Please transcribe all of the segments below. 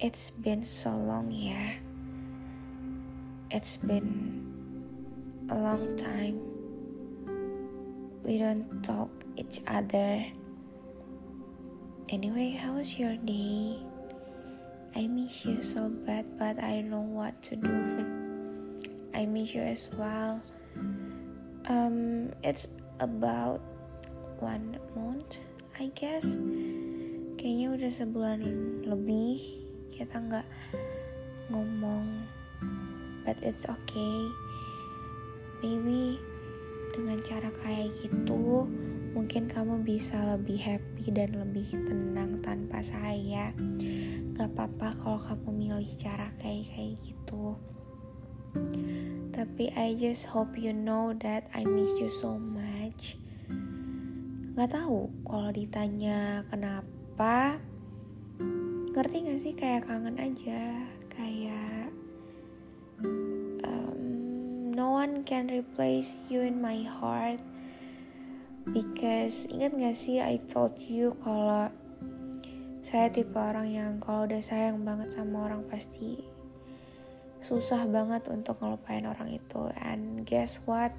It's been so long, yeah. It's been a long time. We don't talk each other. Anyway, how was your day? I miss you so bad, but I don't know what to do. I miss you as well. Um, it's about one month, I guess. Kayaknya udah sebulan lebih kita nggak ngomong, but it's okay. Maybe dengan cara kayak gitu, mungkin kamu bisa lebih happy dan lebih tenang tanpa saya. Gak apa-apa kalau kamu milih cara kayak kayak gitu. Tapi I just hope you know that I miss you so much. Gak tahu kalau ditanya kenapa, ngerti gak sih? Kayak kangen aja, kayak um, no one can replace you in my heart. Because ingat gak sih? I told you kalau saya tipe orang yang kalau udah sayang banget sama orang pasti susah banget untuk ngelupain orang itu. And guess what?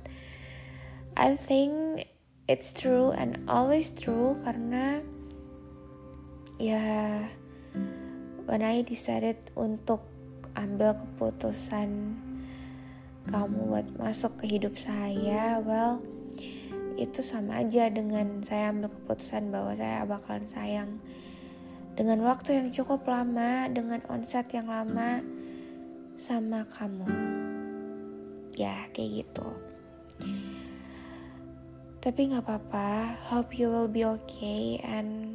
I think it's true and always true karena ya when I decided untuk ambil keputusan kamu buat masuk ke hidup saya well itu sama aja dengan saya ambil keputusan bahwa saya bakalan sayang. Dengan waktu yang cukup lama dengan onset yang lama sama kamu. Ya kayak gitu. Tapi nggak apa-apa. Hope you will be okay and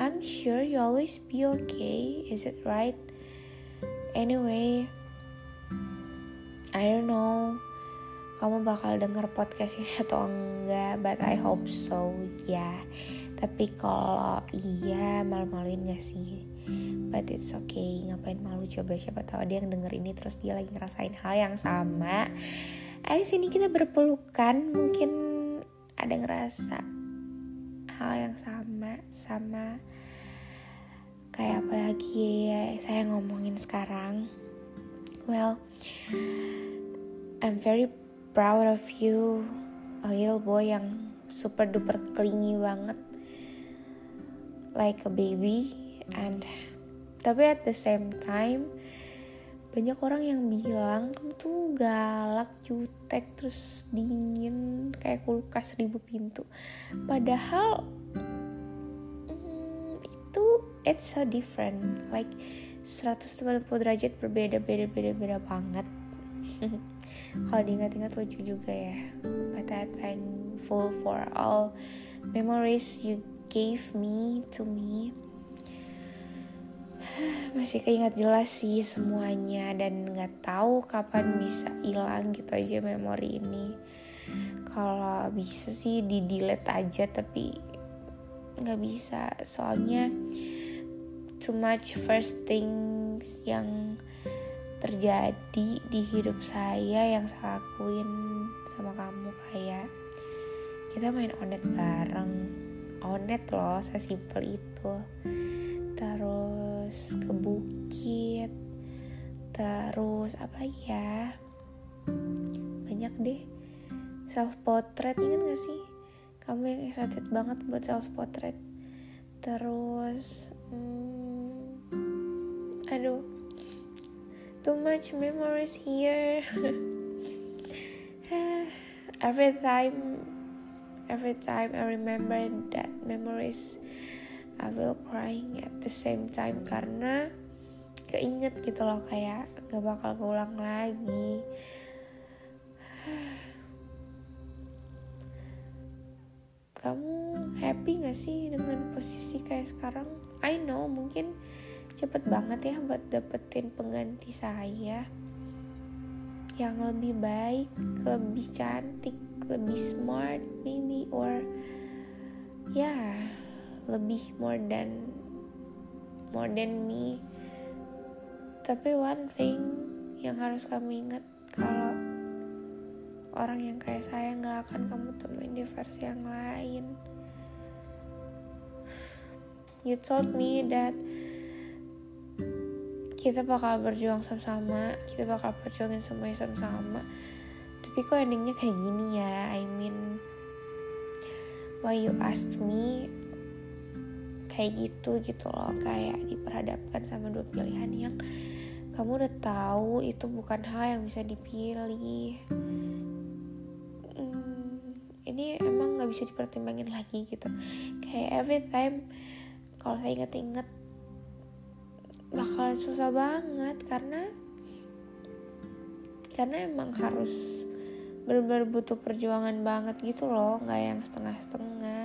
I'm sure you always be okay. Is it right? Anyway I don't know. Kamu bakal denger podcast ini atau enggak but I hope so ya yeah. tapi kalau iya malu-maluin gak sih? But it's okay. Ngapain malu? Coba siapa tahu dia yang denger ini terus dia lagi ngerasain hal yang sama. Ayo sini kita berpelukan. Mungkin ada ngerasa hal yang sama sama kayak apa lagi ya saya ngomongin sekarang. Well I'm very proud of you a little boy yang super duper clingy banget like a baby and tapi at the same time banyak orang yang bilang kamu tuh galak jutek terus dingin kayak kulkas ribu pintu. Padahal hmm, itu it's so different. Like 180 derajat berbeda beda beda beda banget. Kalau diingat-ingat lucu juga ya. But I thankful for all memories you gave me to me masih keingat jelas sih semuanya dan nggak tahu kapan bisa hilang gitu aja memori ini. Kalau bisa sih di delete aja tapi nggak bisa. Soalnya too much first things yang terjadi di hidup saya yang saya lakuin sama kamu kayak kita main onet bareng. Onet loh saya simple itu. Terus ke bukit. Terus apa ya? Banyak deh. Self portrait inget gak sih? Kamu yang excited banget buat self portrait terus hmm, aduh. Too much memories here. Every time every time I remember that memories I will crying at the same time karena keinget gitu loh kayak gak bakal keulang lagi. Kamu happy gak sih dengan posisi kayak sekarang? I know mungkin cepet banget ya buat dapetin pengganti saya. Yang lebih baik, lebih cantik, lebih smart maybe or ya yeah, lebih more than more than me. Tapi one thing yang harus kamu ingat kalau orang yang kayak saya nggak akan kamu temuin di versi yang lain. You told me that kita bakal berjuang sama-sama kita bakal perjuangin semuanya sama-sama. Tapi kok endingnya kayak gini ya? I mean why you asked me kayak gitu gitu loh. Kayak diperhadapkan sama dua pilihan yang kamu udah tahu itu bukan hal yang bisa dipilih. Hmm, ini emang nggak bisa dipertimbangin lagi gitu. Kayak every time kalau saya inget-inget bakal susah banget karena karena emang harus benar-benar butuh perjuangan banget gitu loh. Nggak yang setengah-setengah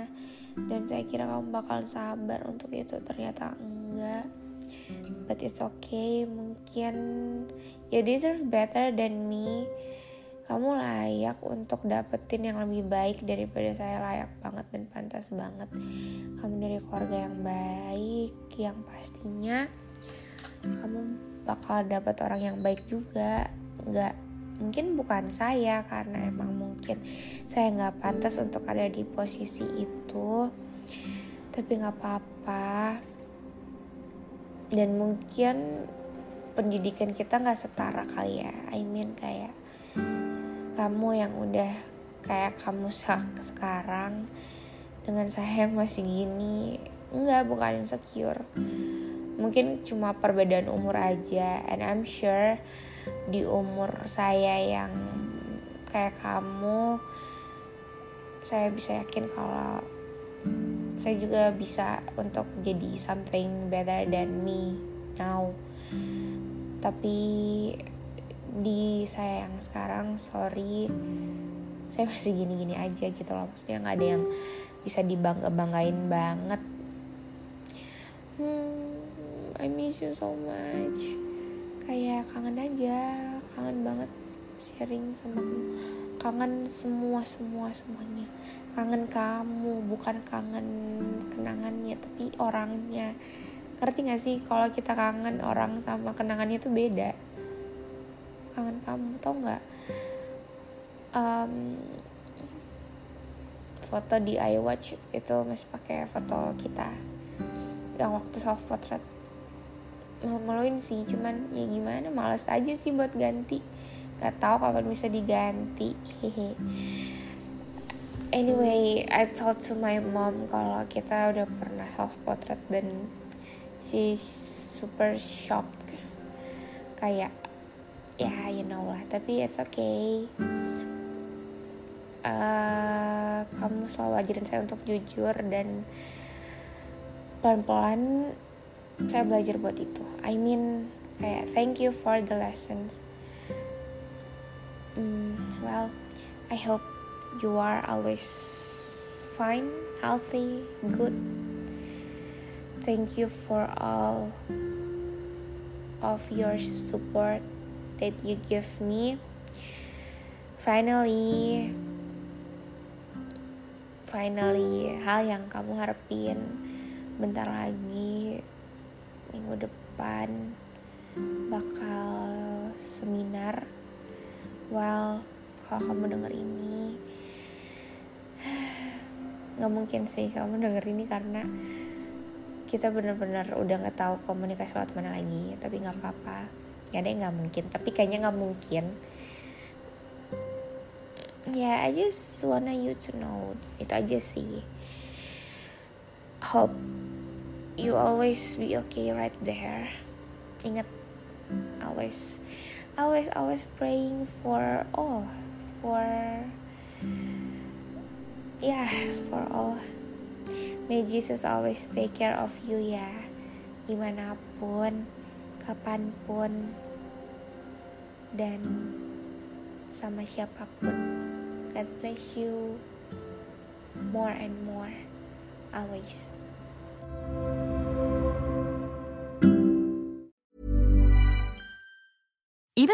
dan saya kira kamu bakal sabar untuk itu. Ternyata enggak. But it's okay. Mungkin you deserve better than me. Kamu layak untuk dapetin yang lebih baik daripada saya. Layak banget dan pantas banget. Kamu dari keluarga yang baik yang pastinya kamu bakal dapat orang yang baik juga. Nggak mungkin bukan saya karena emang mungkin saya nggak pantas untuk ada di posisi itu. Tapi nggak apa-apa. Dan mungkin pendidikan kita nggak setara kali ya. I mean kayak kamu yang udah kayak kamu sekarang dengan saya yang masih gini enggak bukan insecure. Mungkin cuma perbedaan umur aja. And I'm sure di umur saya yang kayak kamu saya bisa yakin kalau saya juga bisa untuk jadi something better than me now. Tapi di saya yang sekarang sorry saya masih gini-gini aja gitu loh. Maksudnya nggak ada yang bisa dibangga banggain banget. Hmm, I miss you so much kayak kangen aja kangen banget sharing sama kamu. Kangen semua semua semuanya. Kangen kamu bukan kangen kenangannya tapi orangnya. Ngerti gak sih kalau kita kangen orang sama kenangannya itu beda? Kangen kamu tau nggak? Um, foto di iWatch itu masih pakai foto kita. Yang waktu self portrait malu-maluin sih cuman ya gimana males aja sih buat ganti. Nggak tahu kapan bisa diganti hehe. Anyway I told to my mom kalau kita udah pernah self portrait dan she super shocked. Kayak ya you know lah tapi it's okay. Uh, kamu selalu ajarin saya untuk jujur dan pelan-pelan saya belajar buat itu. I mean kayak thank you for the lessons. Mm, well I hope you are always fine healthy good. Thank you for all of your support that you give me. Finally, finally hal yang kamu harapin bentar lagi minggu depan bakal seminar. Well, kalau kamu denger ini nggak mungkin sih kamu denger ini karena kita bener-bener udah nggak tahu komunikasi lewat mana lagi tapi nggak apa-apa. Gak ada yang nggak mungkin. Tapi kayaknya nggak mungkin. Ya yeah, I just wanna you to know. Itu aja sih. Hope you always be okay right there ingat always always always praying for all for yeah for all May Jesus always take care of you ya Di mana pun Kapan pun Dan Sama siapa pun God bless you more and more. Always.